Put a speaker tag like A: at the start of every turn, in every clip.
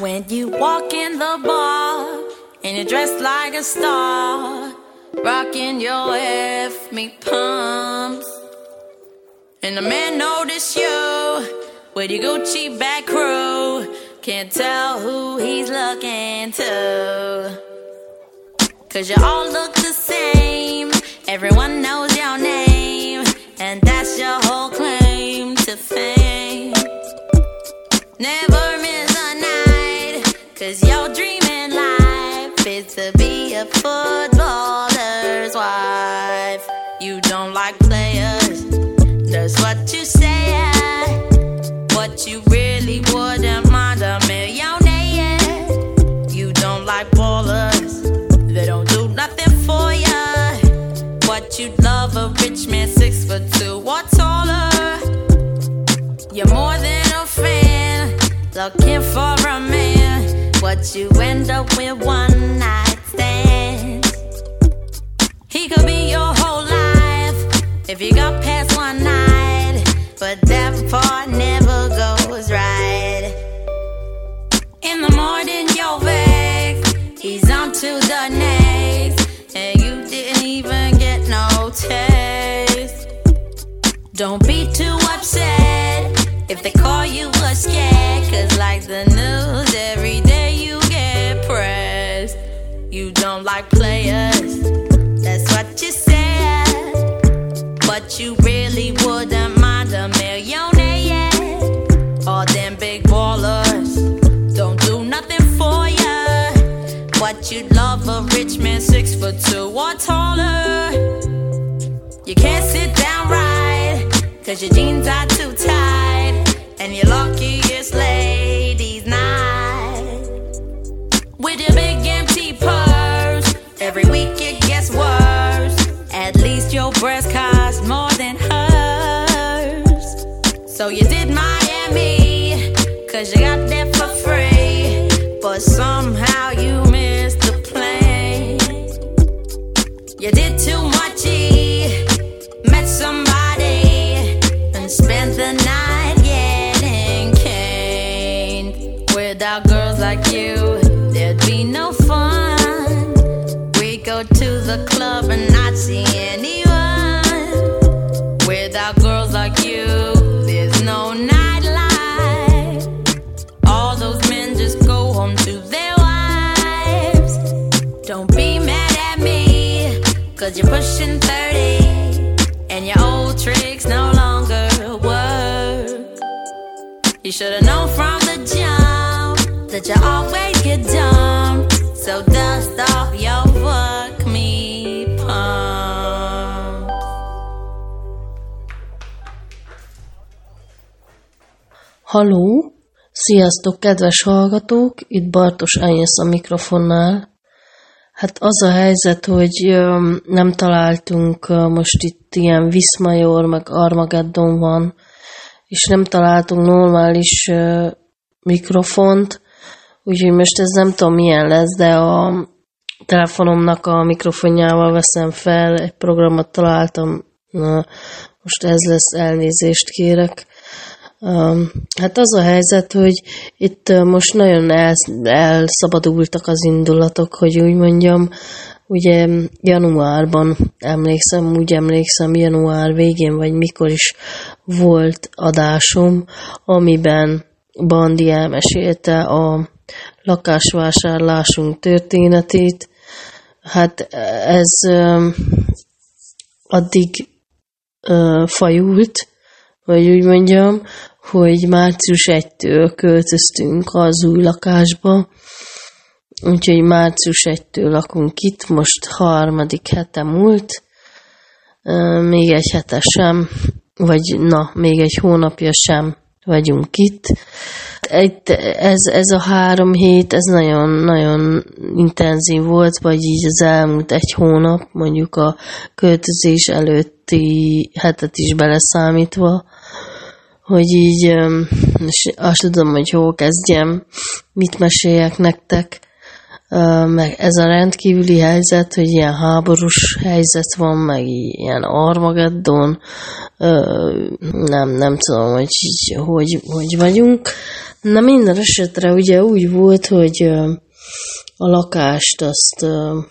A: When you walk in the bar and you're dressed like a star, rocking your F me pumps, and the man notice you with your Gucci back crew, can't tell who he's looking to. Cause you all look the same, everyone knows your name, and that's your whole claim to fame. Never cause your dreaming life is to be a footballer's wife. You don't like players, that's what you say. What you really wouldn't mind a millionaire. You don't like ballers, they don't do nothing for ya. What you'd love a rich man, six foot two or taller. You're more than a fan, looking for a man. What you end up with one night stands. He could be your whole life if you got past one night, but that part never goes right. In the morning, you're vexed, he's on to the next, and you didn't even get no taste. Don't be too upset if they call you a scared, cause like the news, every day you get pressed. You don't like players, that's what you said. But you really wouldn't mind a millionaire. All them big ballers don't do nothing for ya. But you'd love a rich man, six foot two or taller. You can't sit down right, cause your jeans
B: Sziasztok, kedves hallgatók! Itt Bartos Ányesz a mikrofonnál. Hát az a helyzet, hogy nem találtunk most itt ilyen Viszmajor, meg Armageddon van, és nem találtunk normális mikrofont, úgyhogy most ez nem tudom milyen lesz, de a telefonomnak a mikrofonjával veszem fel, egy programot találtam, na, most ez lesz, elnézést kérek. Hát az a helyzet, hogy itt most nagyon el, elszabadultak az indulatok, hogy úgy mondjam, ugye januárban emlékszem, úgy emlékszem, január végén, vagy mikor is volt adásom, amiben Bandi elmesélte a lakásvásárlásunk történetét. Hát ez um, addig fajult, vagy úgy mondjam, hogy március 1-től költöztünk az új lakásba, úgyhogy március 1-től lakunk itt, most harmadik hete múlt, még egy hete sem, vagy na, még egy hónapja sem vagyunk itt. Egy, ez, ez a három hét, ez nagyon-nagyon intenzív volt, vagy így az elmúlt egy hónap, mondjuk a költözés előtti hetet is beleszámítva, hogy így azt tudom, hogy hol kezdjem, mit meséljek nektek, meg ez a rendkívüli helyzet, hogy ilyen háborús helyzet van, meg ilyen Armageddon, nem, nem tudom, hogy hogy, hogy vagyunk. Na minden esetre ugye úgy volt, hogy a lakást azt,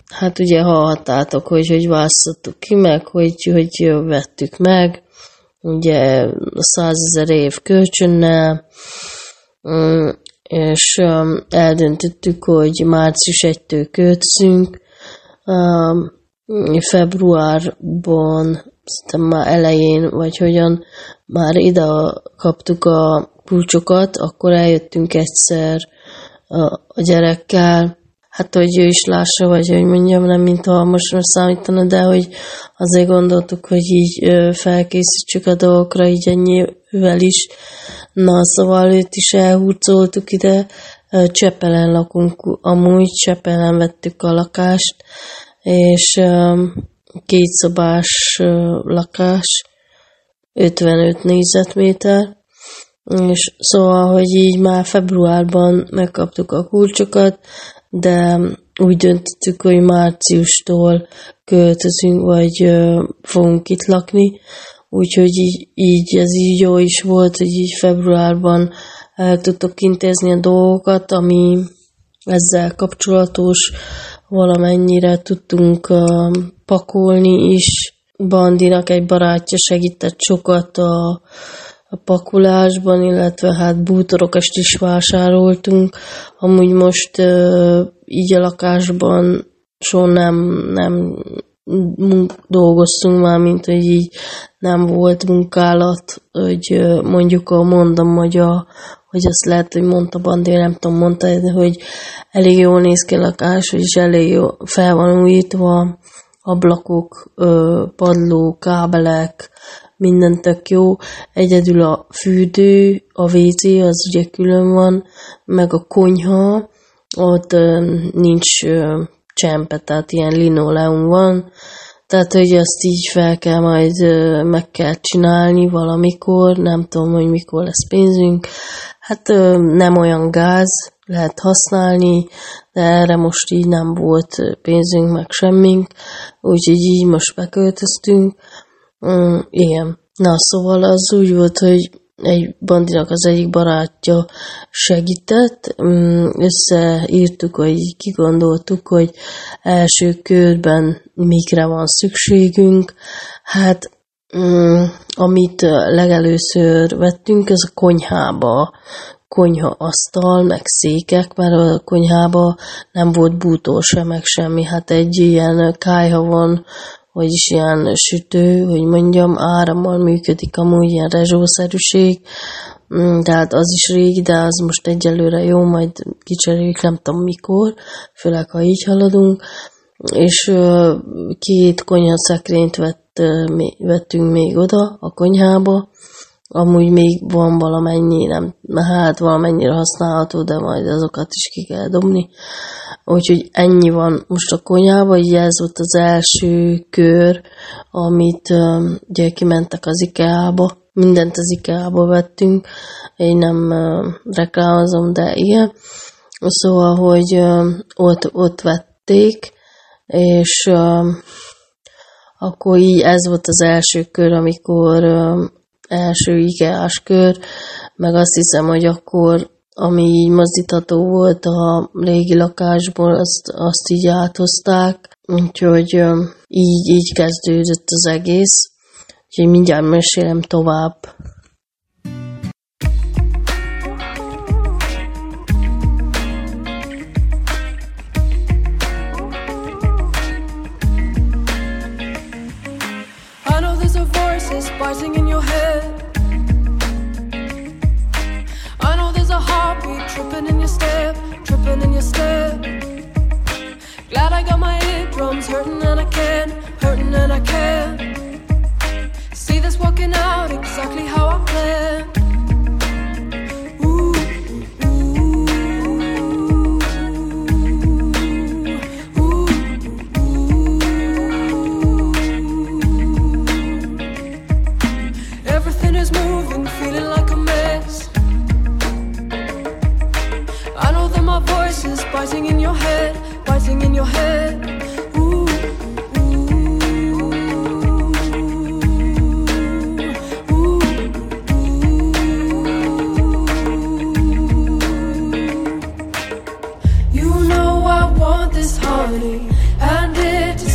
B: hát ugye hallhattátok, hogy hogy választottuk ki meg, hogy, hogy vettük meg, ugye százezer év kölcsönnel, mm, és eldöntöttük, hogy március 1-től költözünk, februárban, szerintem már elején, vagy hogyan, már ide kaptuk a kulcsokat, akkor eljöttünk egyszer a gyerekkel, hát hogy ő is lássa, vagy hogy mondjam, nem mint ha most számítana, de hogy azért gondoltuk, hogy így felkészítsük a dolgokra, így ennyivel is. Na, szóval őt is elhurcoltuk ide, Csepelen lakunk, amúgy Csepelen vettük a lakást, és kétszobás lakás, 55 négyzetméter, és szóval, hogy így már februárban megkaptuk a kulcsokat, de úgy döntöttük, hogy márciustól költözünk, vagy fogunk itt lakni, úgyhogy így, így ez így jó is volt, hogy így februárban el tudtok intézni a dolgokat, ami ezzel kapcsolatos, valamennyire tudtunk pakolni is. Bandinak egy barátja segített sokat a, a pakolásban, illetve hát bútorokat is vásároltunk. Amúgy most uh, így a lakásban soha nem, nem dolgoztunk már, mint hogy így nem volt munkálat, hogy mondjuk a mondom, hogy, a, hogy azt lehet, hogy mondta Bandi, nem tudom, mondta, de hogy elég jól néz ki a lakás, és elég jó, fel van újítva, ablakok, padló, kábelek, minden tök jó. Egyedül a fürdő, a WC, az ugye külön van, meg a konyha, ott nincs csempe, tehát ilyen linoleum van, tehát, hogy azt így fel kell majd, meg kell csinálni valamikor, nem tudom, hogy mikor lesz pénzünk. Hát nem olyan gáz, lehet használni, de erre most így nem volt pénzünk, meg semmink, úgyhogy így most beköltöztünk. Mm, igen. Na, szóval az úgy volt, hogy egy bandinak az egyik barátja segített, mm, összeírtuk, hogy kigondoltuk, hogy első körben mikre van szükségünk. Hát, mm, amit legelőször vettünk, ez a konyhába konyha asztal, meg székek, mert a konyhába nem volt bútó sem, meg semmi. Hát egy ilyen kájha van, vagyis ilyen sütő, hogy mondjam, árammal működik amúgy ilyen rezsószerűség, mm, tehát az is régi, de az most egyelőre jó, majd kicseréljük, nem tudom mikor, főleg ha így haladunk, és két konyhaszekrényt vett, vettünk még oda a konyhába, amúgy még van valamennyi, nem, hát valamennyire használható, de majd azokat is ki kell dobni. Úgyhogy ennyi van most a konyhában, így ez volt az első kör, amit ugye kimentek az IKEA-ba, mindent az IKEA-ba vettünk, én nem reklámozom, de igen. Szóval, hogy ott, ott vették, és akkor így ez volt az első kör, amikor első IKEA-s kör, meg azt hiszem, hogy akkor ami így mozdítható volt a régi lakásból, azt, azt így áthozták, úgyhogy így, így kezdődött az egész. Úgyhogy mindjárt mesélem tovább.
C: your head. I know there's a heartbeat tripping in your step, tripping in your step. Glad I got my eardrums hurting and I can, hurting and I can. See this working out exactly how I planned. voices biting in your head, biting in your head. and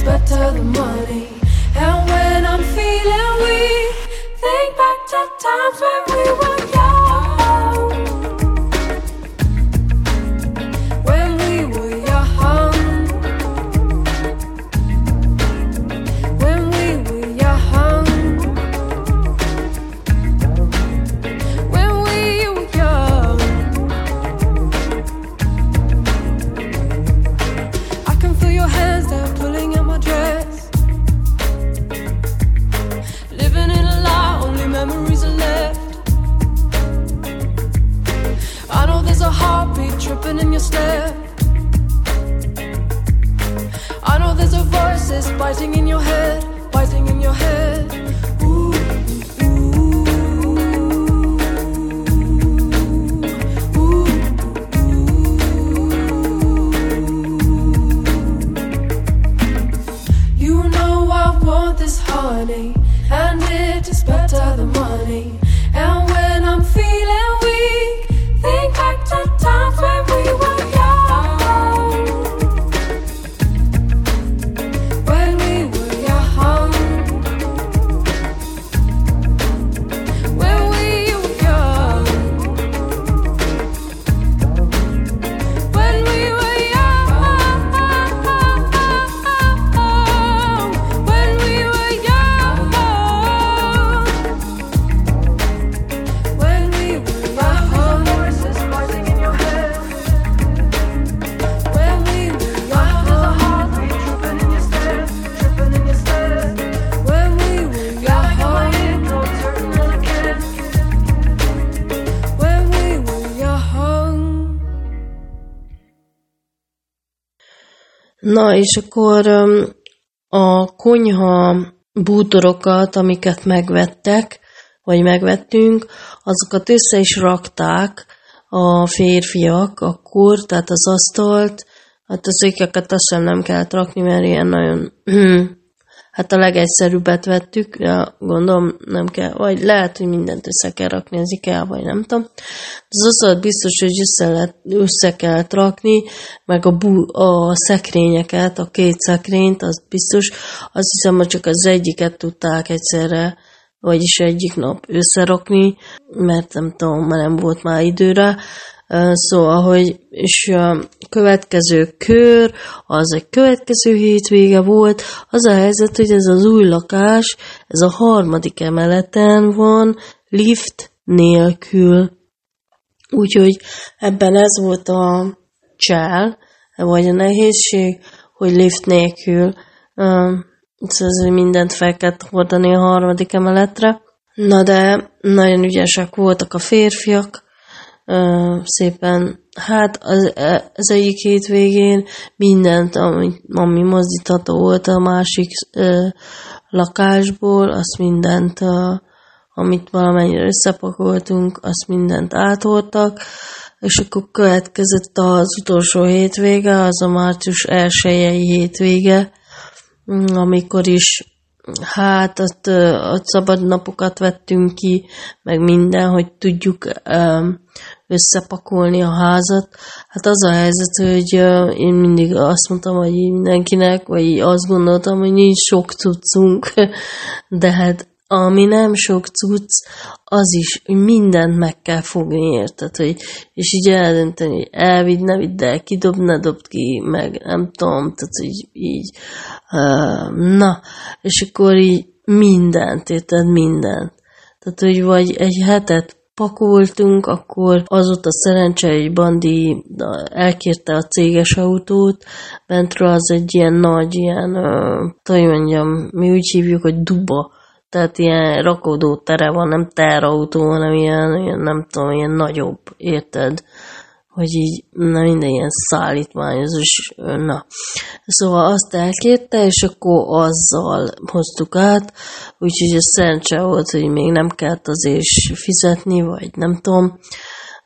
C: better than money. And when I'm feeling weak, think back to times when we were.
B: Na, és akkor a konyha bútorokat, amiket megvettek, vagy megvettünk, azokat össze is rakták a férfiak akkor, tehát az asztalt, hát az székeket azt sem nem kellett rakni, mert ilyen nagyon, hát a legegyszerűbbet vettük, ja, gondolom nem kell, vagy lehet, hogy mindent össze kell rakni az IKEA, vagy nem tudom. Az asztalt biztos, hogy össze, lehet, össze kellett rakni, meg a, bú, a szekrényeket, a két szekrényt, az biztos. Azt hiszem, hogy csak az egyiket tudták egyszerre, vagyis egyik nap összerakni, mert nem tudom, már nem volt már időre. Szóval, hogy és a következő kör, az egy következő hétvége volt, az a helyzet, hogy ez az új lakás, ez a harmadik emeleten van, lift nélkül. Úgyhogy ebben ez volt a csel, vagy a nehézség, hogy lift nélkül szóval mindent fel kellett hordani a harmadik emeletre. Na de nagyon ügyesek voltak a férfiak, szépen, hát az, e- az egyik hétvégén mindent, ami, ami mozdítható volt a másik ö, lakásból, azt mindent, ö, amit valamennyire összepakoltunk, azt mindent áthordtak, és akkor következett az utolsó hétvége, az a március 1 hétvége, mm, amikor is hát ott, ott szabad napokat vettünk ki, meg minden, hogy tudjuk öm, összepakolni a házat. Hát az a helyzet, hogy én mindig azt mondtam, hogy mindenkinek, vagy így azt gondoltam, hogy nincs sok cuccunk, de hát ami nem sok cucc, az is, hogy mindent meg kell fogni, érted, hogy, és így eldönteni, hogy elvidd, ne vidd el, kidob, ne dobd ki, meg nem tudom, tehát így, így uh, na, és akkor így mindent, érted, mindent. Tehát, hogy vagy egy hetet pakoltunk, akkor az ott a szerencse, hogy Bandi elkérte a céges autót, bentről az egy ilyen nagy, ilyen, hogy mondjam, mi úgy hívjuk, hogy duba, tehát ilyen rakodó tere van, nem terautó, hanem ilyen, ilyen, nem tudom, ilyen nagyobb, érted? Hogy így, na minden ilyen szállítmányozós, na. Szóval azt elkérte, és akkor azzal hoztuk át, úgyhogy a szerencse volt, hogy még nem kellett azért fizetni, vagy nem tudom,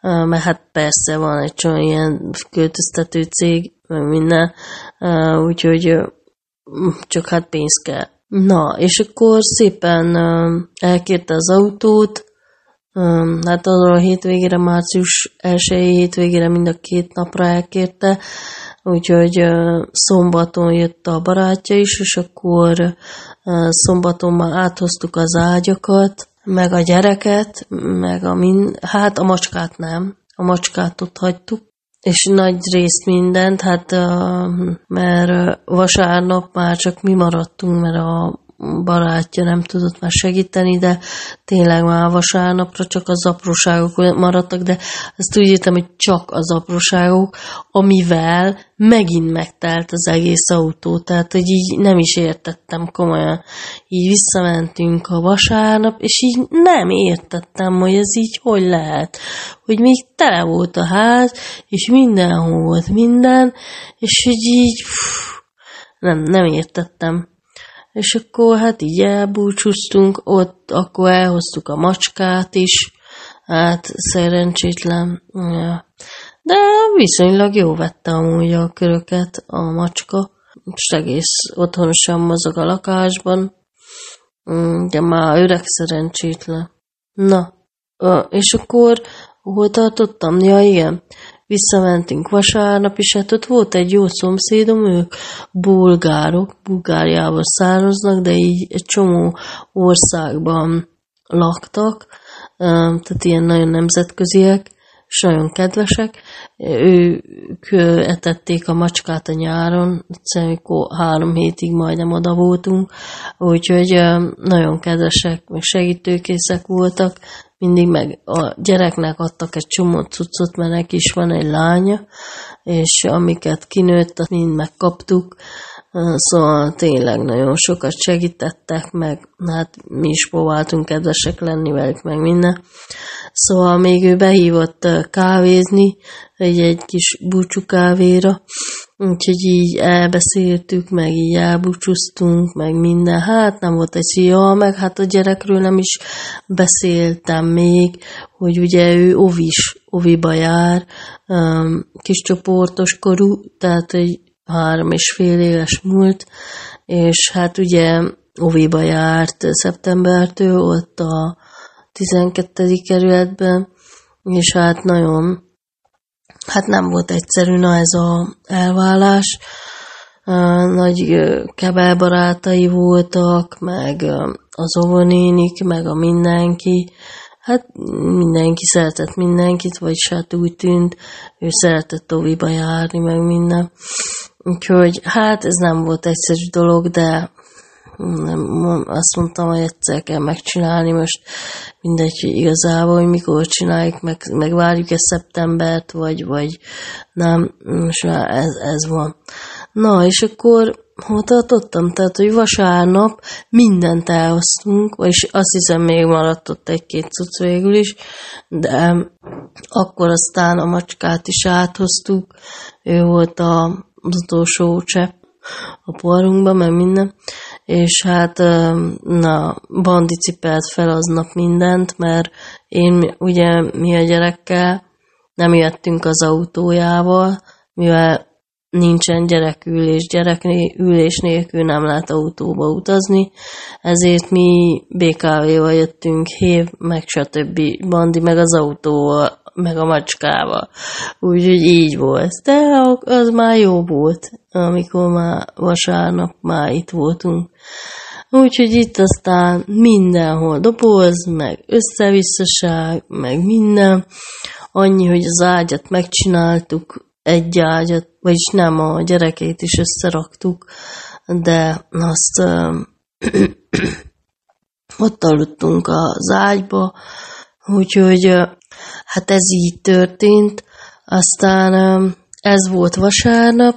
B: mert hát persze van egy csomó ilyen költöztető cég, meg minden, úgyhogy csak hát pénz kell. Na, és akkor szépen elkérte az autót, hát arra a hétvégére, március 1 hétvégére mind a két napra elkérte, úgyhogy szombaton jött a barátja is, és akkor szombaton már áthoztuk az ágyakat, meg a gyereket, meg a min... hát a macskát nem. A macskát ott hagytuk, és nagy részt mindent, hát mert vasárnap már csak mi maradtunk, mert a barátja nem tudott már segíteni, de tényleg már vasárnapra csak az apróságok maradtak, de ezt úgy értem, hogy csak az apróságok, amivel megint megtelt az egész autó, tehát hogy így nem is értettem komolyan. Így visszamentünk a vasárnap, és így nem értettem, hogy ez így hogy lehet, hogy még tele volt a ház, és mindenhol volt minden, és hogy így pff, nem, nem értettem és akkor hát így elbúcsúztunk, ott akkor elhoztuk a macskát is, hát szerencsétlen, ja. de viszonylag jó vette amúgy a köröket a macska, és egész otthonosan mozog a lakásban, de már öreg szerencsétlen. Na, és akkor hol tartottam? Ja, igen visszamentünk vasárnap, és hát ott volt egy jó szomszédom, ők bulgárok, Bulgáriában szároznak, de így egy csomó országban laktak, tehát ilyen nagyon nemzetköziek, és nagyon kedvesek. Ők etették a macskát a nyáron, amikor három hétig majdnem oda voltunk, úgyhogy nagyon kedvesek, meg segítőkészek voltak, mindig meg a gyereknek adtak egy csomó cuccot, mert neki is van egy lánya, és amiket kinőtt, azt mind megkaptuk, Szóval tényleg nagyon sokat segítettek, meg hát mi is próbáltunk kedvesek lenni velük, meg minden. Szóval még ő behívott kávézni, egy, egy kis búcsú kávéra, úgyhogy így elbeszéltük, meg így elbúcsúztunk, meg minden. Hát nem volt egy szia, meg hát a gyerekről nem is beszéltem még, hogy ugye ő ovis, oviba jár, kis csoportos korú, tehát egy három és fél éves múlt, és hát ugye oviba járt szeptembertől, ott a 12. kerületben, és hát nagyon, hát nem volt egyszerű, na ez a elvállás, nagy kebelbarátai voltak, meg az óvonénik, meg a mindenki, hát mindenki szeretett mindenkit, vagy hát úgy tűnt, ő szeretett óviba járni, meg minden. Úgyhogy hát ez nem volt egyszerű dolog, de nem, azt mondtam, hogy egyszer kell megcsinálni, most mindegy, hogy igazából, hogy mikor csináljuk, meg, meg várjuk-e szeptembert, vagy, vagy nem, most már ez, ez van. Na, és akkor hol tartottam? Tehát, hogy vasárnap mindent elhoztunk, és azt hiszem még maradt ott egy-két cucc végül is, de akkor aztán a macskát is áthoztuk, ő volt a, az utolsó csepp a poharunkban, meg minden, és hát na, Bandi cipelt fel aznap mindent, mert én ugye mi a gyerekkel nem jöttünk az autójával, mivel nincsen gyerekülés, gyerekülés nélkül nem lehet autóba utazni, ezért mi BKV-val jöttünk, hév, meg stb. Bandi, meg az autóval, meg a macskával. Úgyhogy így volt. De az már jó volt, amikor már vasárnap már itt voltunk. Úgyhogy itt aztán mindenhol doboz, meg összevisszaság, meg minden. Annyi, hogy az ágyat megcsináltuk, egy ágyat, vagyis nem, a gyerekét is összeraktuk, de azt ott aludtunk az ágyba, úgyhogy hát ez így történt. Aztán ez volt vasárnap,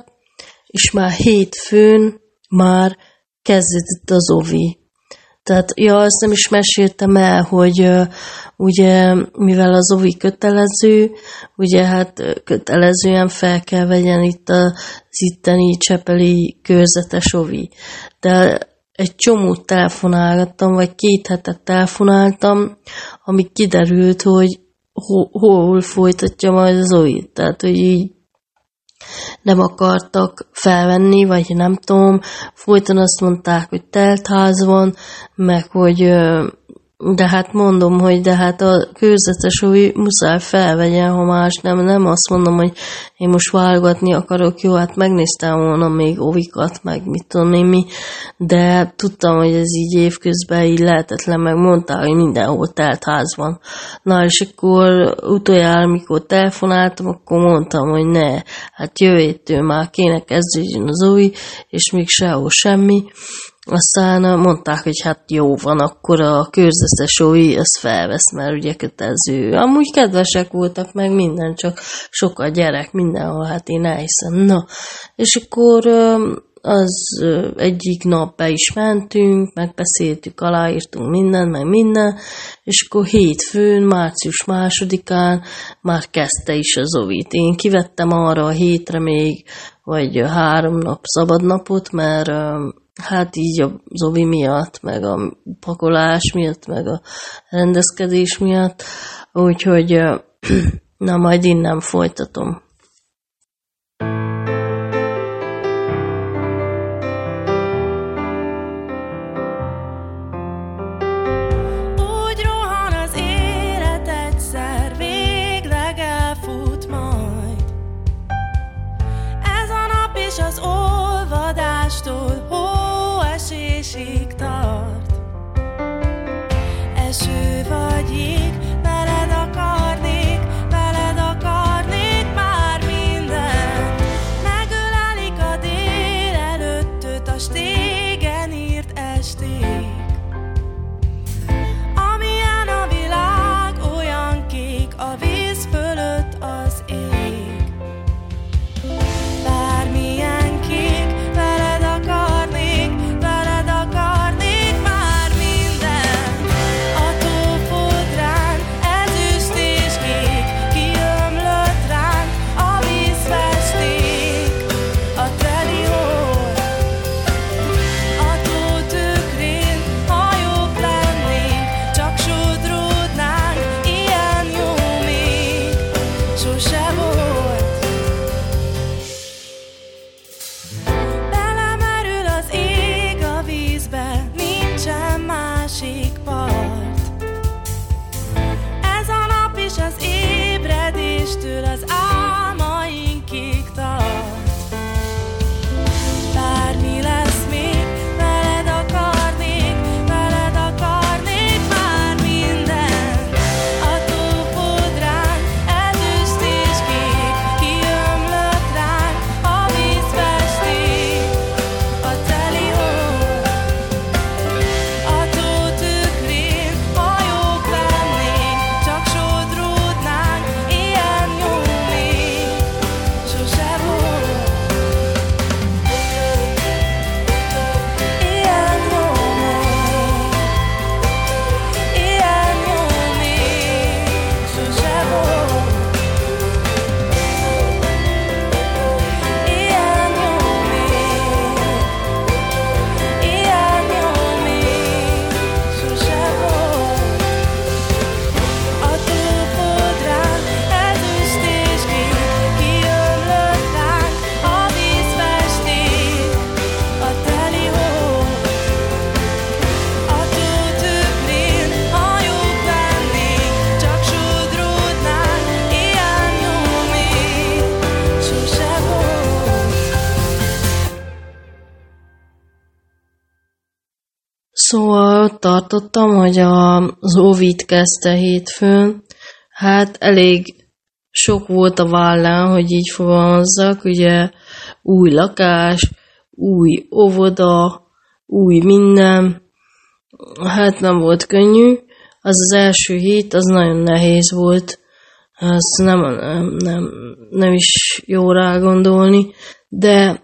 B: és már hétfőn már kezdődött az ovi. Tehát, ja, azt nem is meséltem el, hogy uh, ugye, mivel az ovi kötelező, ugye hát kötelezően fel kell vegyen itt az itteni csepeli körzetes ovi. De egy csomót telefonálgattam, vagy két hetet telefonáltam, amíg kiderült, hogy hol, hol folytatja majd az ovi. Tehát, hogy így nem akartak felvenni, vagy nem tudom, folyton azt mondták, hogy teltház van, meg hogy de hát mondom, hogy de hát a kőzetes ovi muszáj felvegyen, ha más nem, nem azt mondom, hogy én most válogatni akarok, jó, hát megnéztem volna még ovikat, meg mit tudom én mi, de tudtam, hogy ez így évközben így lehetetlen, meg mondták, hogy mindenhol telt ház van. Na, és akkor utoljára, amikor telefonáltam, akkor mondtam, hogy ne, hát jöjjétől már kéne kezdődjön az ovi, és még sehol semmi, aztán mondták, hogy hát jó van, akkor a körzetes ói ezt felvesz, mert ugye kötelező. Amúgy kedvesek voltak, meg minden, csak sok a gyerek mindenhol, hát én elhiszem. Na, és akkor az egyik nap be is mentünk, megbeszéltük, aláírtunk mindent, meg minden, és akkor hétfőn, március másodikán már kezdte is az ovit. Én kivettem arra a hétre még, vagy három nap szabad napot, mert hát így a Zovi miatt, meg a pakolás miatt, meg a rendezkedés miatt, úgyhogy na majd innen folytatom. Tartottam, hogy a, Ovid kezdte hétfőn. Hát elég sok volt a vállán, hogy így fogalmazzak, ugye új lakás, új óvoda, új minden. Hát nem volt könnyű. Az az első hét, az nagyon nehéz volt. Ezt nem, nem, nem, nem is jó rá gondolni. De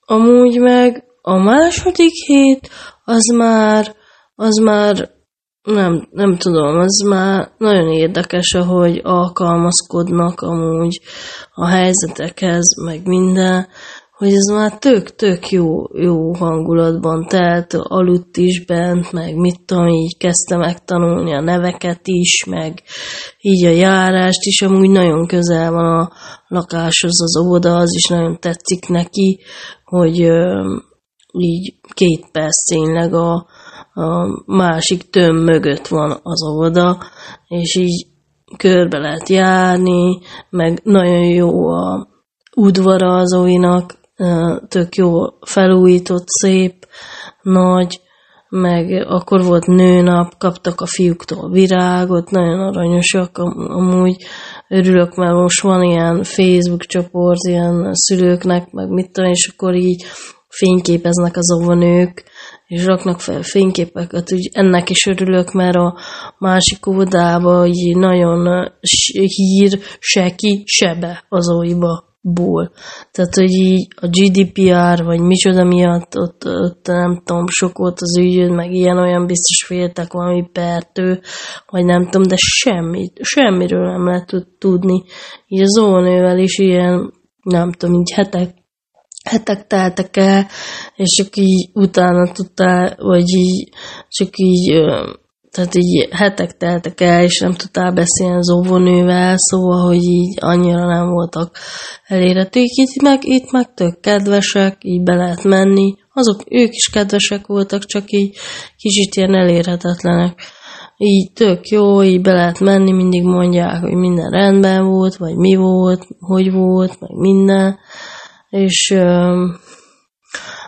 B: amúgy meg a második hét, az már, az már nem, nem tudom, az már nagyon érdekes, ahogy alkalmazkodnak amúgy a helyzetekhez, meg minden, hogy ez már tök-tök jó, jó hangulatban telt, aludt is bent, meg mit tudom, így kezdte megtanulni a neveket is, meg így a járást is, amúgy nagyon közel van a lakáshoz az óvoda, az is nagyon tetszik neki, hogy így két perc tényleg a, a másik töm mögött van az oda, és így körbe lehet járni, meg nagyon jó a udvara az ovinak, tök jó felújított, szép, nagy, meg akkor volt nőnap, kaptak a fiúktól virágot, nagyon aranyosak amúgy. Örülök, mert most van ilyen Facebook csoport, ilyen szülőknek, meg mit tudom, és akkor így fényképeznek az óvonők, és raknak fel fényképeket, úgy ennek is örülök, mert a másik óvodába így nagyon hír se ki, se be az óiba ból. Tehát, hogy így a GDPR, vagy micsoda miatt ott, ott nem tudom, sok volt az ügy, meg ilyen-olyan biztos féltek valami pertő, vagy nem tudom, de semmit, semmiről nem lehet tudni. Így az óvónővel is ilyen, nem tudom, így hetek, hetek teltek el, és csak így utána tudtál, vagy így, csak így tehát így hetek teltek el, és nem tudtál beszélni az óvónővel, szóval, hogy így annyira nem voltak elérhetők. Itt meg, itt meg tök kedvesek, így be lehet menni. Azok, ők is kedvesek voltak, csak így kicsit ilyen elérhetetlenek. Így tök jó, így be lehet menni, mindig mondják, hogy minden rendben volt, vagy mi volt, hogy volt, meg minden. És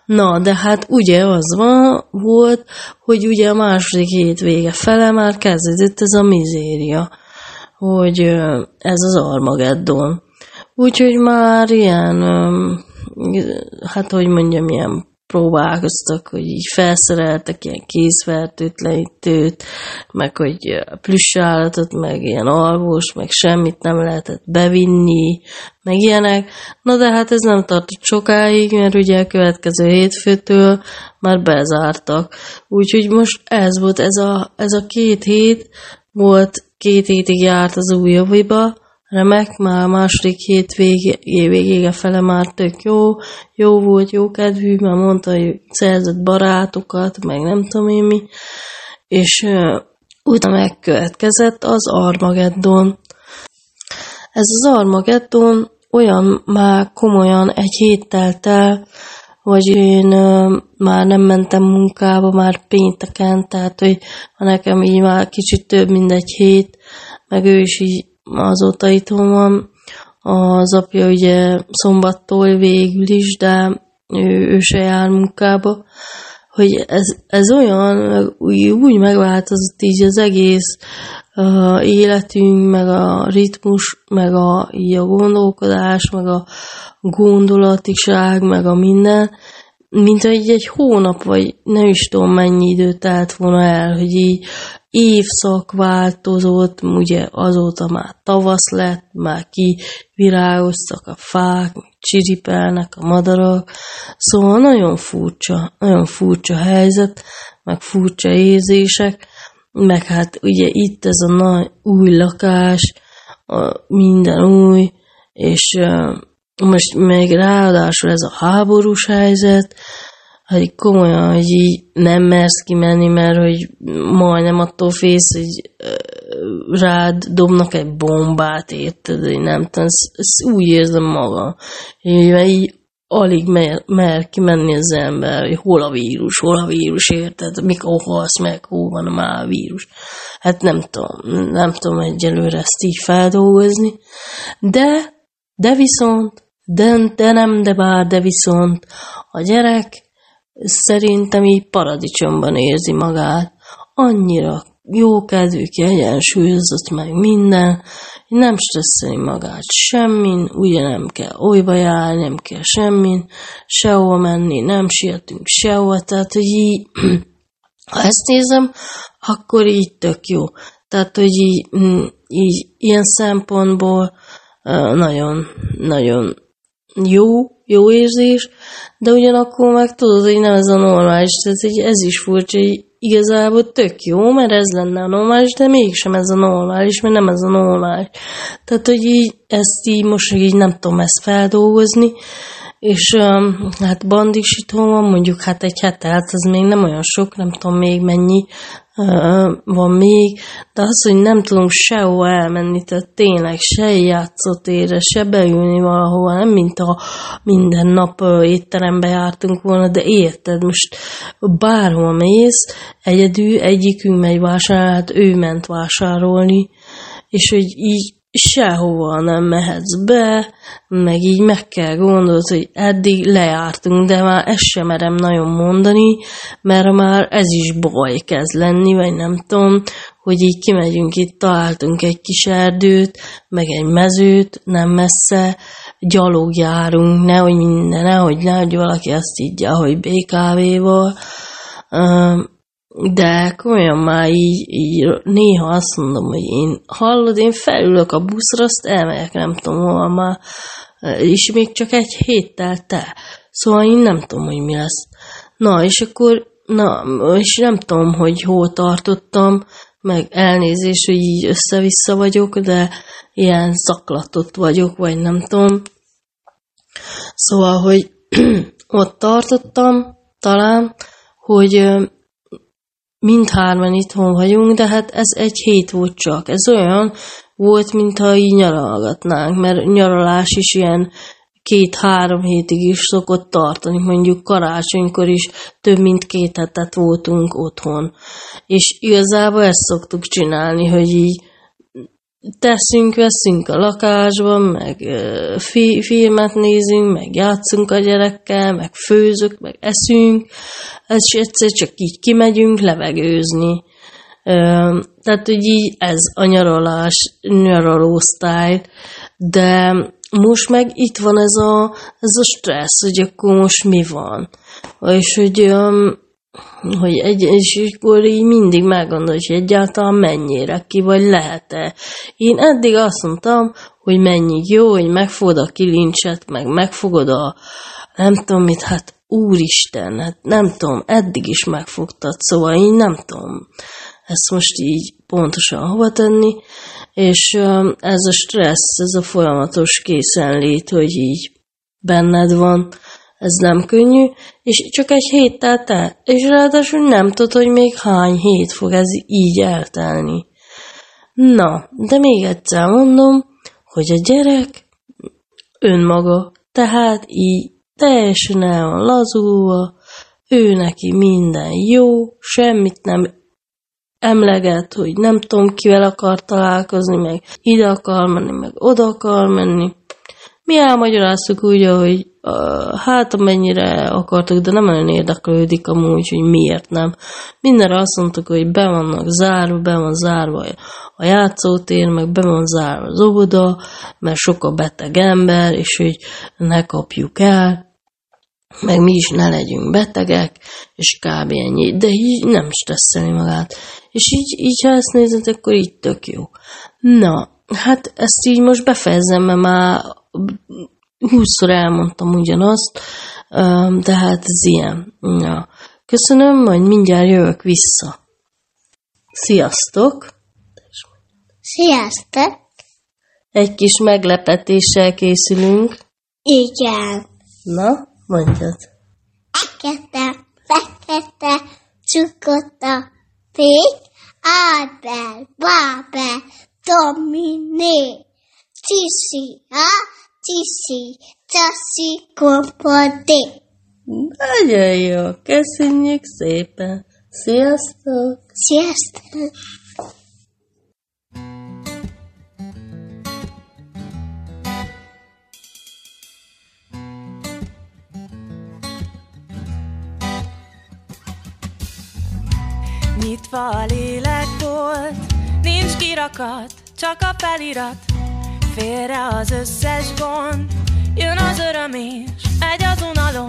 B: Na, de hát ugye az van, volt, hogy ugye a második hét vége fele már kezdődött ez a mizéria, hogy ez az Armageddon. Úgyhogy már ilyen, hát hogy mondjam, ilyen próbálkoztak, hogy így felszereltek ilyen kézfertőtlenítőt, meg hogy plusz állatot, meg ilyen alvós, meg semmit nem lehetett bevinni, meg ilyenek. Na de hát ez nem tartott sokáig, mert ugye a következő hétfőtől már bezártak. Úgyhogy most ez volt, ez a, ez a két hét volt, két hétig járt az új javiba, remek, már a második hét végé, végége fele már tök jó, jó volt, jó kedvű, mert mondta, hogy szerzett barátokat, meg nem tudom én mi, és uh, utána megkövetkezett az Armageddon. Ez az Armageddon olyan már komolyan egy hét telt el, vagy én uh, már nem mentem munkába, már pénteken, tehát hogy nekem így már kicsit több, mint egy hét, meg ő is így azóta itthon van. Az apja ugye szombattól végül is, de ő, ő se jár munkába, hogy ez, ez olyan, úgy, úgy megváltozott így az egész uh, életünk, meg a ritmus, meg a, így a gondolkodás, meg a gondolatiság, meg a minden, mint hogy egy hónap, vagy nem is tudom mennyi idő telt volna el, hogy így évszak változott, ugye azóta már tavasz lett, már ki virágoztak a fák, csiripelnek a madarak, szóval nagyon furcsa, nagyon furcsa helyzet, meg furcsa érzések, meg hát ugye itt ez a nagy új lakás, a minden új, és most még ráadásul ez a háborús helyzet, hogy komolyan, hogy így nem mersz kimenni, mert hogy majdnem attól félsz, hogy rád dobnak egy bombát, érted, hogy nem tudom, ezt, ezt úgy érzem magam. Így, így alig mer, mer kimenni az ember, hogy hol a vírus, hol a vírus, érted, mikor halsz meg, hol van már a vírus. Hát nem tudom, nem tudom egyelőre ezt így feldolgozni, de, de viszont, de, de nem, de bár, de viszont a gyerek Szerintem így paradicsomban érzi magát. Annyira jó kedvű, kiegyensúlyozott meg minden, nem stresszeli magát semmin, ugye nem kell olyba járni, nem kell semmin, sehova menni, nem sietünk sehova, tehát hogy így, ha ezt nézem, akkor így tök jó. Tehát, hogy így, mm, így ilyen szempontból nagyon, nagyon jó, jó érzés, de ugyanakkor meg tudod, hogy nem ez a normális, tehát hogy ez is furcsa, hogy igazából tök jó, mert ez lenne a normális, de mégsem ez a normális, mert nem ez a normális. Tehát, hogy így ezt így most így nem tudom ezt feldolgozni, és hát bandisító van, mondjuk hát egy hete, hát ez még nem olyan sok, nem tudom még mennyi van még, de az, hogy nem tudunk sehova elmenni, tehát tényleg se játszótérre, se beülni valahova, nem mint a minden nap étterembe jártunk volna, de érted, most bárhol mész, egyedül egyikünk megy vásárolni, hát ő ment vásárolni, és hogy így sehova nem mehetsz be, meg így meg kell gondolni, hogy eddig lejártunk, de már ezt sem merem nagyon mondani, mert már ez is baj kezd lenni, vagy nem tudom, hogy így kimegyünk itt, találtunk egy kis erdőt, meg egy mezőt, nem messze, gyalog járunk, nehogy minden, nehogy, nehogy valaki azt így, hogy BKV-val, de komolyan már így, így néha azt mondom, hogy én hallod, én felülök a buszra, azt elmegyek, nem tudom hol már, és még csak egy héttel te. Szóval én nem tudom, hogy mi lesz. Na, és akkor, na, és nem tudom, hogy hol tartottam, meg elnézés, hogy így össze-vissza vagyok, de ilyen szaklatott vagyok, vagy nem tudom. Szóval, hogy ott tartottam, talán, hogy mindhárman itthon vagyunk, de hát ez egy hét volt csak. Ez olyan volt, mintha így nyaralgatnánk, mert nyaralás is ilyen két-három hétig is szokott tartani, mondjuk karácsonykor is több mint két hetet voltunk otthon. És igazából ezt szoktuk csinálni, hogy így teszünk, veszünk a lakásban, meg fi- filmet nézünk, meg játszunk a gyerekkel, meg főzök, meg eszünk, és egyszer csak így kimegyünk levegőzni. Tehát, hogy így ez a nyaralás, nyaraló style, de most meg itt van ez a, ez a stressz, hogy akkor most mi van. És hogy hogy egy, és akkor így mindig meggondol, hogy egyáltalán mennyire ki, vagy lehet-e. Én eddig azt mondtam, hogy mennyi jó, hogy megfogod a kilincset, meg megfogod a nem tudom mit, hát úristen, hát nem tudom, eddig is megfogtad, szóval én nem tudom ezt most így pontosan hova tenni, és ez a stressz, ez a folyamatos készenlét, hogy így benned van, ez nem könnyű, és csak egy héttel te, és ráadásul nem tudod, hogy még hány hét fog ez így eltelni. Na, de még egyszer mondom, hogy a gyerek önmaga, tehát így teljesen el van lazulva, ő neki minden jó, semmit nem emleget, hogy nem tudom kivel akar találkozni, meg ide akar menni, meg oda akar menni. Mi elmagyaráztuk úgy, hogy uh, hát amennyire akartuk, de nem olyan érdeklődik amúgy, hogy miért nem. Mindenre azt mondtuk, hogy be vannak zárva, be van zárva a játszótér, meg be van zárva az óvoda, mert sok a beteg ember, és hogy ne kapjuk el, meg mi is ne legyünk betegek, és kb. ennyi. De így nem stresszelni magát. És így, így ha ezt nézed, akkor így tök jó. Na, hát ezt így most befejezem, mert már húszszor elmondtam ugyanazt, de hát ez ilyen. Ja. Köszönöm, majd mindjárt jövök vissza. Sziasztok!
D: Sziasztok!
B: Egy kis meglepetéssel készülünk.
D: Igen.
B: Na, mondjad.
D: Fekete, fekete, csukotta, fék, Ábel, Bábel, Dominé, Csisi, ha, Csisi, Csasi, Kompodé.
B: Nagyon jó, köszönjük szépen. Sziasztok!
D: Sziasztok!
A: Nyitva a lélekbolt, nincs kirakat, csak a felirat. Félre az összes gond, jön az öröm és megy az unalom.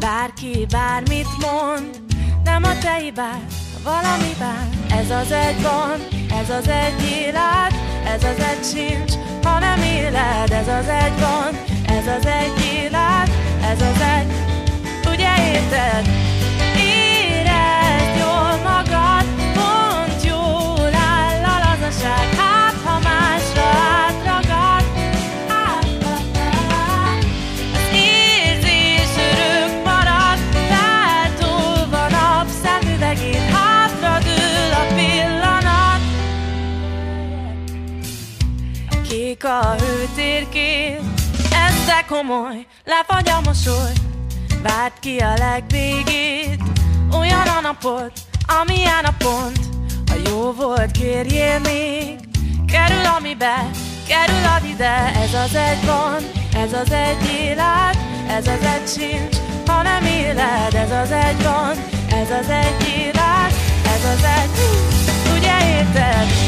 A: Bárki bármit mond, nem a te hibád, valami bár. Ez az egy gond, ez az egy élet, ez az egy sincs, ha nem éled. Ez az egy gond, ez az egy élet, ez az egy, ugye érted? magad, pont jól áll a lazaság,
E: Kék a hőtérkép, ez komoly, lefagy a mosoly, várt ki a legvégét, olyan a napot, amilyen a pont, a jó volt, kérjél még, kerül amibe, kerül ad ide, ez az egy gond, ez az egy élet, ez az egy sincs, ha nem éled, ez az egy gond, ez az egy élet, ez az egy, ugye érted?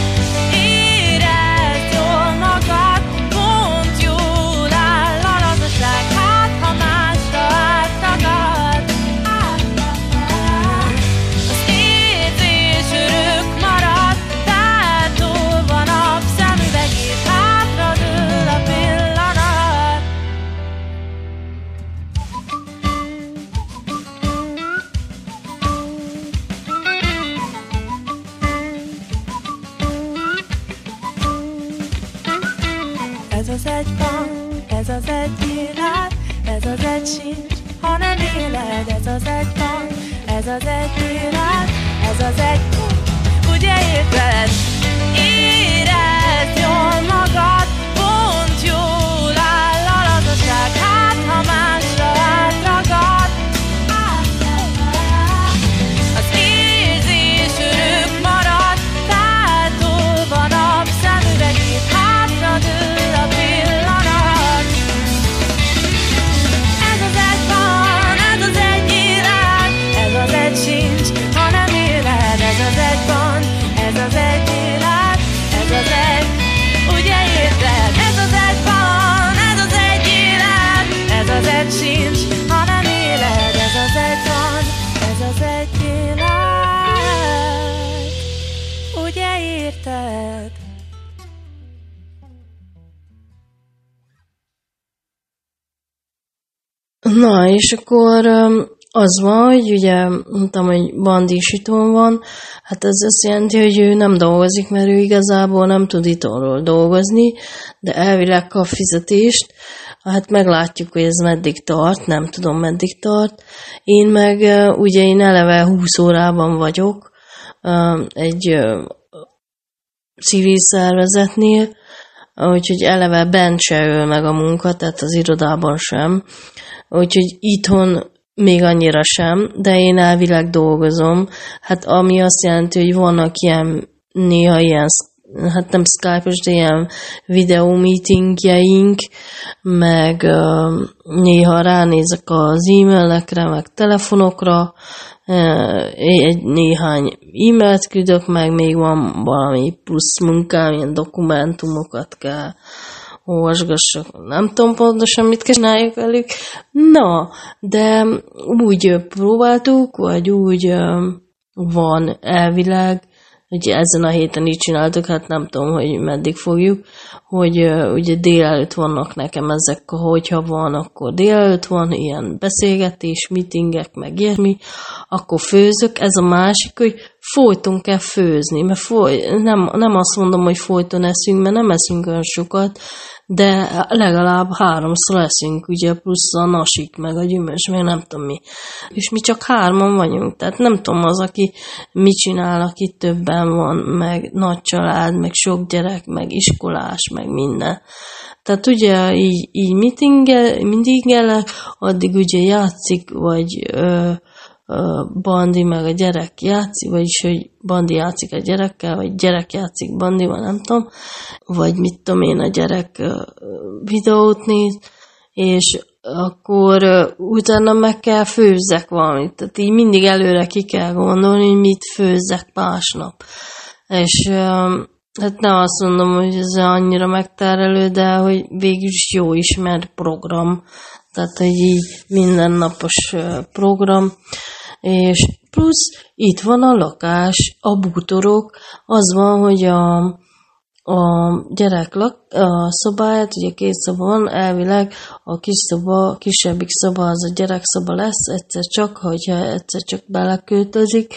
B: És akkor az van, hogy ugye mondtam, hogy bandisítón van, hát ez azt jelenti, hogy ő nem dolgozik, mert ő igazából nem tud itthonról dolgozni, de elvileg kap fizetést, hát meglátjuk, hogy ez meddig tart, nem tudom meddig tart. Én meg ugye én eleve 20 órában vagyok egy civil szervezetnél, úgyhogy eleve bent se öl meg a munka, tehát az irodában sem. Úgyhogy itthon még annyira sem, de én elvileg dolgozom. Hát ami azt jelenti, hogy vannak ilyen, néha ilyen, hát nem Skype-os, de ilyen videó meetingjeink, meg uh, néha ránézek az e-mailekre, meg telefonokra, egy néhány e-mailt küldök, meg még van valami plusz munkám, ilyen dokumentumokat kell olvasgassak, nem tudom pontosan, mit csináljuk velük. Na, de úgy próbáltuk, vagy úgy van elvileg, ugye ezen a héten így csináltuk, hát nem tudom, hogy meddig fogjuk, hogy ö, ugye délelőtt vannak nekem ezek, hogyha van, akkor délelőtt van ilyen beszélgetés, meetingek, meg ilyesmi, akkor főzök. Ez a másik, hogy folyton kell főzni, mert foly, nem, nem azt mondom, hogy folyton eszünk, mert nem eszünk olyan sokat, de legalább háromszor leszünk, ugye, plusz a nasik, meg a gyümölcs, meg nem tudom mi. És mi csak hárman vagyunk, tehát nem tudom az, aki mit csinál, aki többen van, meg nagy család, meg sok gyerek, meg iskolás, meg minden. Tehát ugye így, így meetingel, mindig el, addig ugye játszik, vagy ö, Bandi meg a gyerek játszik, vagyis hogy Bandi játszik a gyerekkel, vagy gyerek játszik Bandival, nem tudom, vagy mit tudom én, a gyerek videót néz, és akkor utána meg kell főzzek valamit. Tehát így mindig előre ki kell gondolni, hogy mit főzzek másnap. És hát nem azt mondom, hogy ez annyira megterelő, de hogy végül is jó ismert program. Tehát, hogy így mindennapos program. És plusz itt van a lakás, a bútorok, az van, hogy a, a gyerek lak, a szobáját, ugye két szoba van, elvileg a kis szoba, a kisebbik szoba az a gyerek szoba lesz, egyszer csak, hogyha egyszer csak beleköltözik,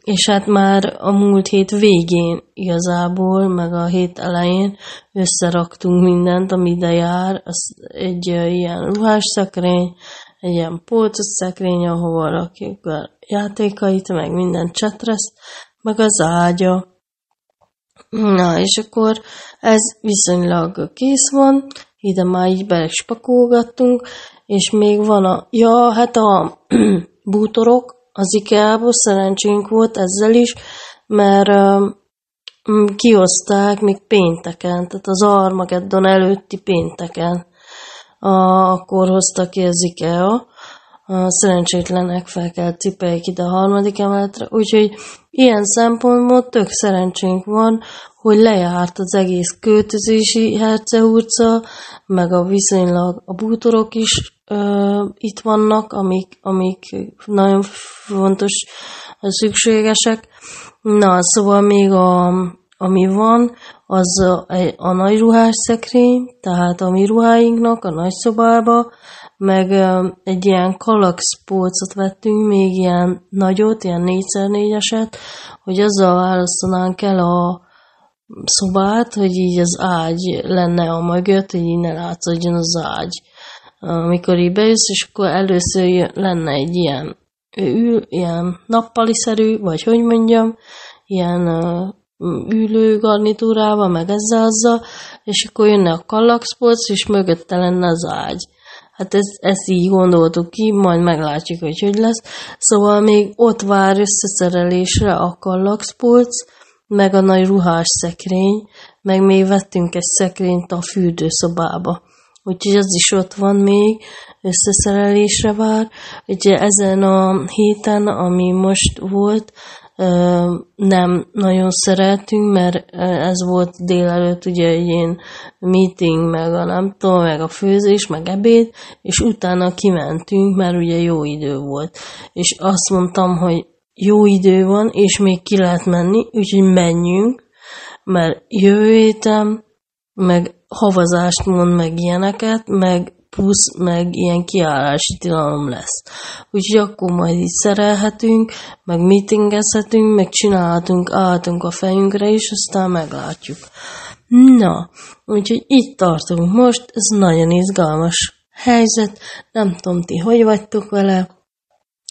B: és hát már a múlt hét végén igazából, meg a hét elején összeraktunk mindent, ami ide jár, az egy ilyen ruhásszekrény, egy ilyen polcos szekrény, ahova rakjuk a játékait, meg minden csetresz, meg az ágya, Na, és akkor ez viszonylag kész van, ide már így belespakolgattunk, és még van a, ja, hát a bútorok az IKEA-ból szerencsénk volt ezzel is, mert uh, kioszták még pénteken, tehát az Armageddon előtti pénteken, a, akkor hozta ki az IKEA, a szerencsétlenek fel kell cipeljék ide a harmadik emeletre, úgyhogy ilyen szempontból tök szerencsénk van, hogy lejárt az egész költözési Herce utca, meg a viszonylag a bútorok is ö, itt vannak, amik, amik nagyon fontos, szükségesek. Na, szóval még a, ami van, az a, nagy ruhás szekrény, tehát a mi ruháinknak a nagy szobába, meg egy ilyen kalaxpolcot vettünk, még ilyen nagyot, ilyen 4x4-eset, hogy azzal választanánk el a szobát, hogy így az ágy lenne a mögött, hogy ne látszódjon az ágy. Amikor így bejössz, és akkor először lenne egy ilyen, ül, ilyen nappali-szerű, vagy hogy mondjam, ilyen ülő garnitúrával, meg ezzel azzal, és akkor jönne a kallaxpolc, és mögötte lenne az ágy. Hát ezt, ezt így gondoltuk ki, majd meglátjuk, hogy hogy lesz. Szóval még ott vár összeszerelésre a kallaxpolc, meg a nagy ruhás szekrény, meg még vettünk egy szekrényt a fürdőszobába. Úgyhogy az is ott van még, összeszerelésre vár. Ugye ezen a héten, ami most volt, nem nagyon szeretünk, mert ez volt délelőtt ugye egy ilyen meeting, meg a nem tudom, meg a főzés, meg ebéd, és utána kimentünk, mert ugye jó idő volt. És azt mondtam, hogy jó idő van, és még ki lehet menni, úgyhogy menjünk, mert jövő héten meg havazást mond meg ilyeneket, meg plusz meg ilyen kiállási tilalom lesz. Úgyhogy akkor majd így szerelhetünk, meg meetingezhetünk, meg csinálhatunk, állhatunk a fejünkre is, aztán meglátjuk. Na, úgyhogy itt tartunk most, ez nagyon izgalmas helyzet, nem tudom ti, hogy vagytok vele.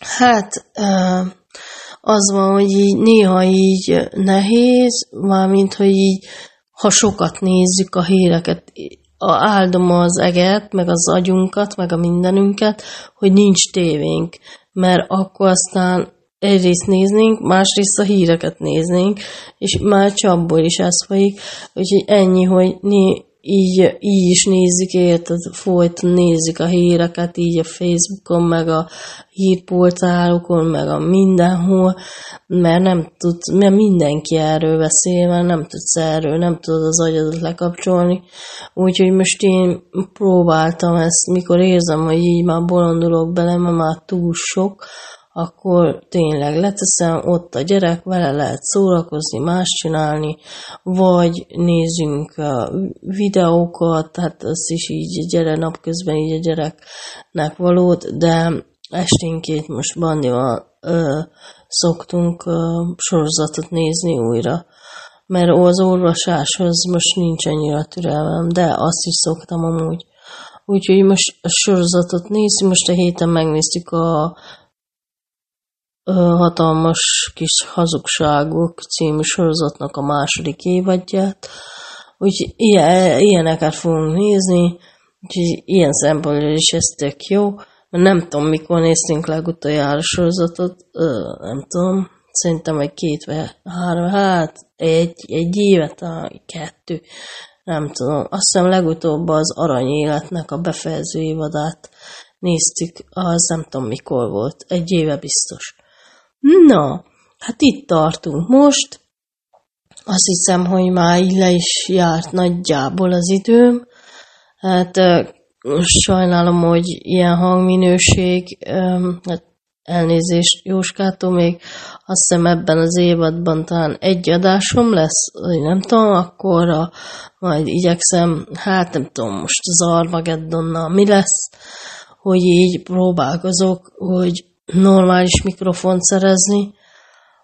B: Hát, az van, hogy így néha így nehéz, mármint, hogy így, ha sokat nézzük a híreket, áldom az eget, meg az agyunkat, meg a mindenünket, hogy nincs tévénk, mert akkor aztán egyrészt néznénk, másrészt a híreket néznénk, és már csapból is ez folyik, úgyhogy ennyi, hogy né, így, így is nézzük, érted, folyton nézzük a híreket, így a Facebookon, meg a hírportálokon, meg a mindenhol, mert nem tud, mert mindenki erről beszél, mert nem tudsz erről, nem tudod az agyadat lekapcsolni. Úgyhogy most én próbáltam ezt, mikor érzem, hogy így már bolondulok bele, mert már túl sok, akkor tényleg leteszem, ott a gyerek, vele lehet szórakozni, más csinálni, vagy nézzünk videókat, tehát az is így gyere napközben így a gyereknek valót, de esténként most Bandival ö, szoktunk ö, sorozatot nézni újra, mert az olvasáshoz most nincs annyira türelmem, de azt is szoktam amúgy. Úgyhogy most a sorozatot nézzük, most a héten megnéztük a Hatalmas kis hazugságok című sorozatnak a második évadját. Úgyhogy ilyeneket fogunk nézni, úgyhogy ilyen szempontból is ez tök jó. Nem tudom, mikor néztünk legutoljára sorozatot, nem tudom, szerintem egy két vagy három, hát egy, egy évet, talán kettő, nem tudom. Azt hiszem legutóbb az Aranyéletnek a befejező évadát néztük, az nem tudom mikor volt, egy éve biztos. Na, hát itt tartunk most. Azt hiszem, hogy már így le is járt nagyjából az időm. Hát sajnálom, hogy ilyen hangminőség, hát elnézést Jóskától még azt hiszem ebben az évadban talán egy adásom lesz, vagy nem tudom, akkor a, majd igyekszem, hát nem tudom most az Armageddonnal mi lesz, hogy így próbálkozok, hogy normális mikrofont szerezni.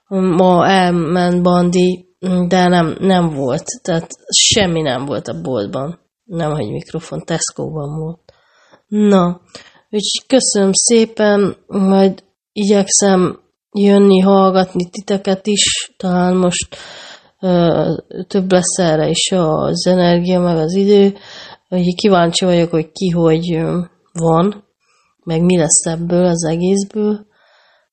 B: Ma elment Bandi, de nem, nem volt. Tehát semmi nem volt a boltban. Nem, hogy mikrofon, Tesco-ban volt. Na, úgyhogy köszönöm szépen, majd igyekszem jönni, hallgatni titeket is, talán most ö,
F: több lesz erre is az energia, meg az idő, hogy kíváncsi vagyok, hogy ki hogy van, meg mi lesz ebből az egészből.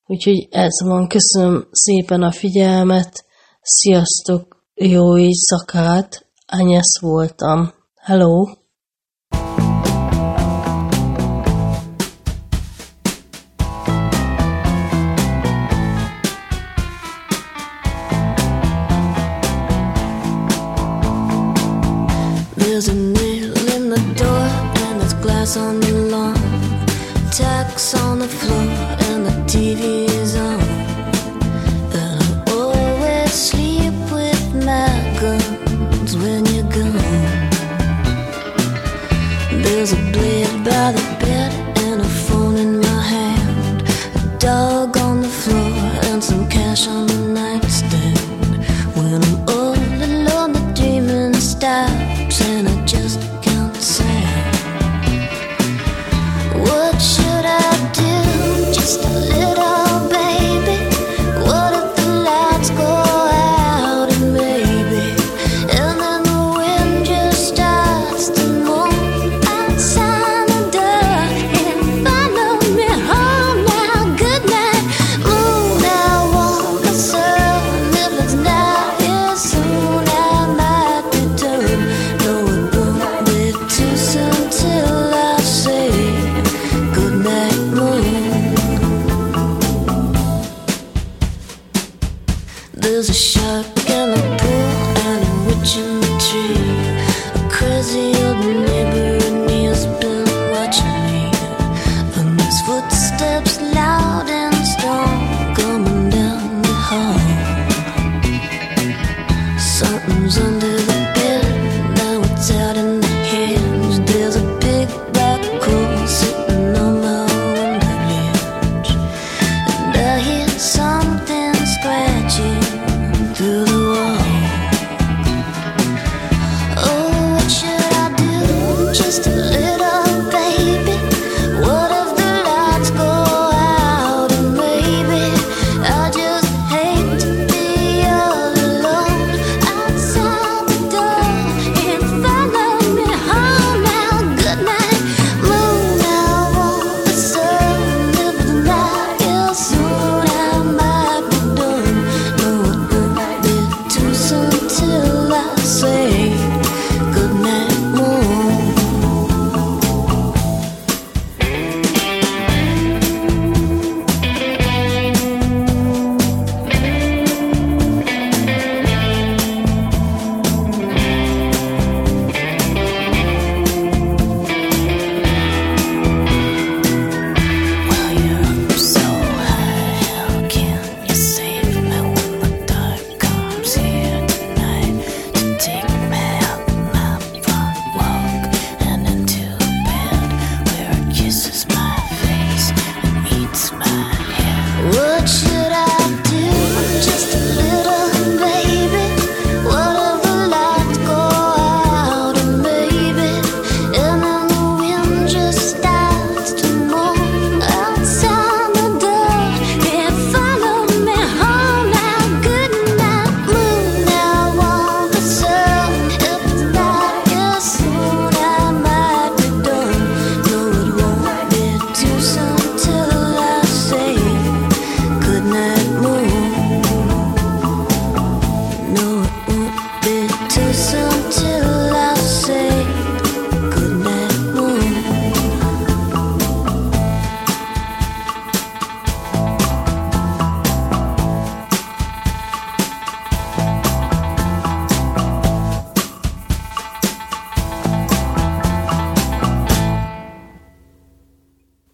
F: Úgyhogy ez van, köszönöm szépen a figyelmet, sziasztok, jó éjszakát, Anyász voltam. Hello!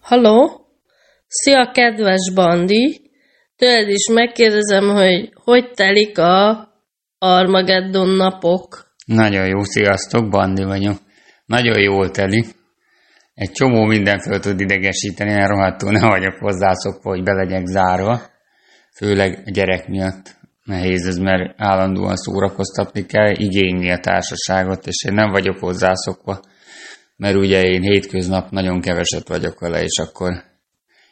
F: Halló? Szia, kedves Bandi! Tőled is megkérdezem, hogy hogy telik a Armageddon napok?
G: Nagyon jó, sziasztok, Bandi vagyok. Nagyon jól telik. Egy csomó minden föl tud idegesíteni, mert rohadtul ne vagyok hozzászokva, hogy be zárva. Főleg a gyerek miatt nehéz ez, mert állandóan szórakoztatni kell, igényli a társaságot, és én nem vagyok hozzászokva mert ugye én hétköznap nagyon keveset vagyok vele, és akkor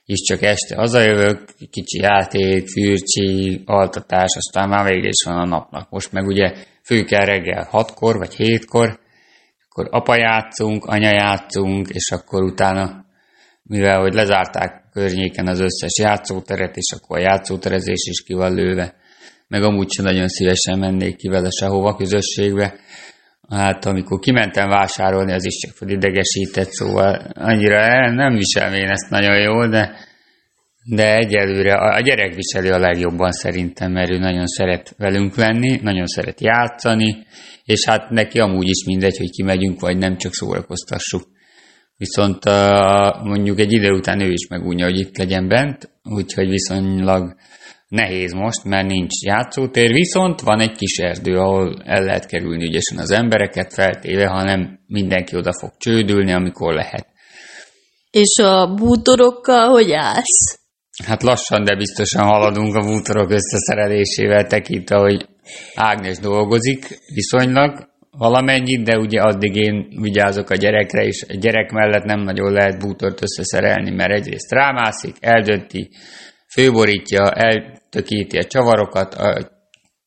G: is csak este hazajövök, kicsi játék, fűrcsi altatás, aztán már vége is van a napnak. Most meg ugye fő kell reggel hatkor vagy hétkor, akkor apa játszunk, anya játszunk, és akkor utána, mivel hogy lezárták környéken az összes játszóteret, és akkor a játszóterezés is ki van lőve, meg amúgy sem nagyon szívesen mennék ki vele sehova közösségbe, Hát amikor kimentem vásárolni, az is csak felidegesített, szóval annyira nem viselem én ezt nagyon jól, de, de egyelőre a gyerek viseli a legjobban szerintem, mert ő nagyon szeret velünk lenni, nagyon szeret játszani, és hát neki amúgy is mindegy, hogy kimegyünk, vagy nem, csak szórakoztassuk. Viszont mondjuk egy idő után ő is megújja, hogy itt legyen bent, úgyhogy viszonylag nehéz most, mert nincs játszótér, viszont van egy kis erdő, ahol el lehet kerülni ügyesen az embereket feltéve, ha nem mindenki oda fog csődülni, amikor lehet.
B: És a bútorokkal hogy állsz?
G: Hát lassan, de biztosan haladunk a bútorok összeszerelésével tekintve, hogy Ágnes dolgozik viszonylag valamennyit, de ugye addig én vigyázok a gyerekre, és a gyerek mellett nem nagyon lehet bútort összeszerelni, mert egyrészt rámászik, eldönti, főborítja, eltökíti a csavarokat, a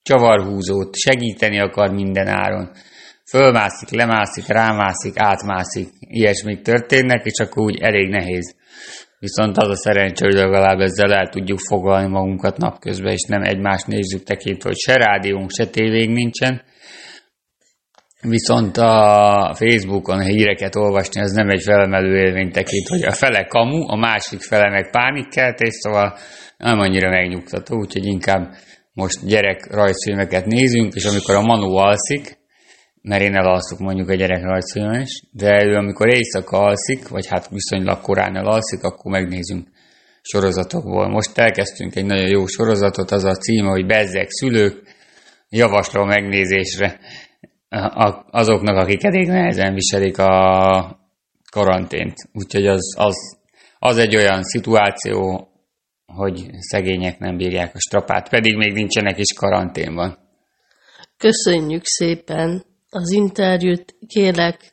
G: csavarhúzót segíteni akar minden áron. Fölmászik, lemászik, rámászik, átmászik, ilyesmik történnek, és akkor úgy elég nehéz. Viszont az a szerencsé, hogy legalább ezzel el tudjuk foglalni magunkat napközben, és nem egymást nézzük tekintve, hogy se rádiónk, se tévénk nincsen. Viszont a Facebookon híreket olvasni, az nem egy felemelő élmény tekint, hogy a fele kamu, a másik fele meg pánikkeltés, szóval nem annyira megnyugtató, úgyhogy inkább most gyerek rajzfilmeket nézünk, és amikor a Manu alszik, mert én elalszok mondjuk a gyerek rajzfilmen is, de ő amikor éjszaka alszik, vagy hát viszonylag korán elalszik, akkor megnézünk sorozatokból. Most elkezdtünk egy nagyon jó sorozatot, az a címe, hogy Bezzek szülők, javaslom megnézésre azoknak, akik elég nehezen viselik a karantént. Úgyhogy az, az, az egy olyan szituáció, hogy szegények nem bírják a strapát, pedig még nincsenek is karanténban.
B: Köszönjük szépen az interjút. Kérlek,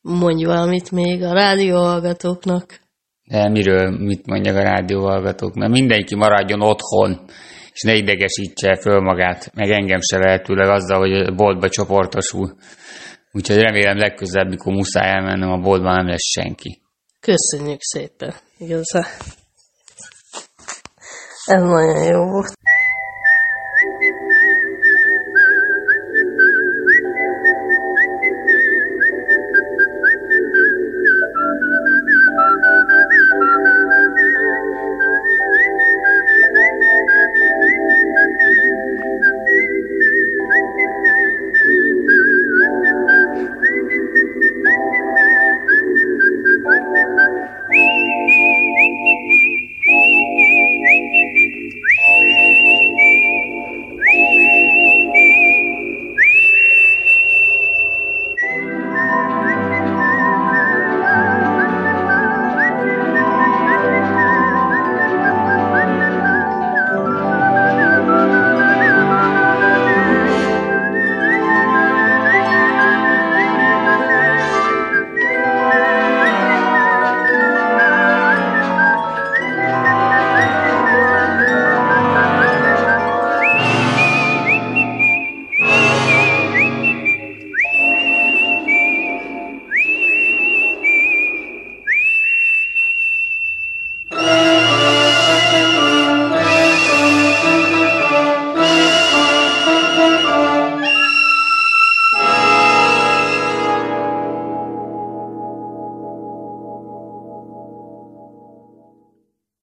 B: mondj valamit még a rádióhallgatóknak.
G: De miről, mit mondjak a rádióhallgatók? Mert mindenki maradjon otthon, és ne idegesítse föl magát, meg engem se lehetőleg azzal, hogy boltba csoportosul. Úgyhogy remélem legközelebb, mikor muszáj elmennem a boltba, nem lesz senki.
B: Köszönjük szépen. Igazán. Ez nagyon jó volt.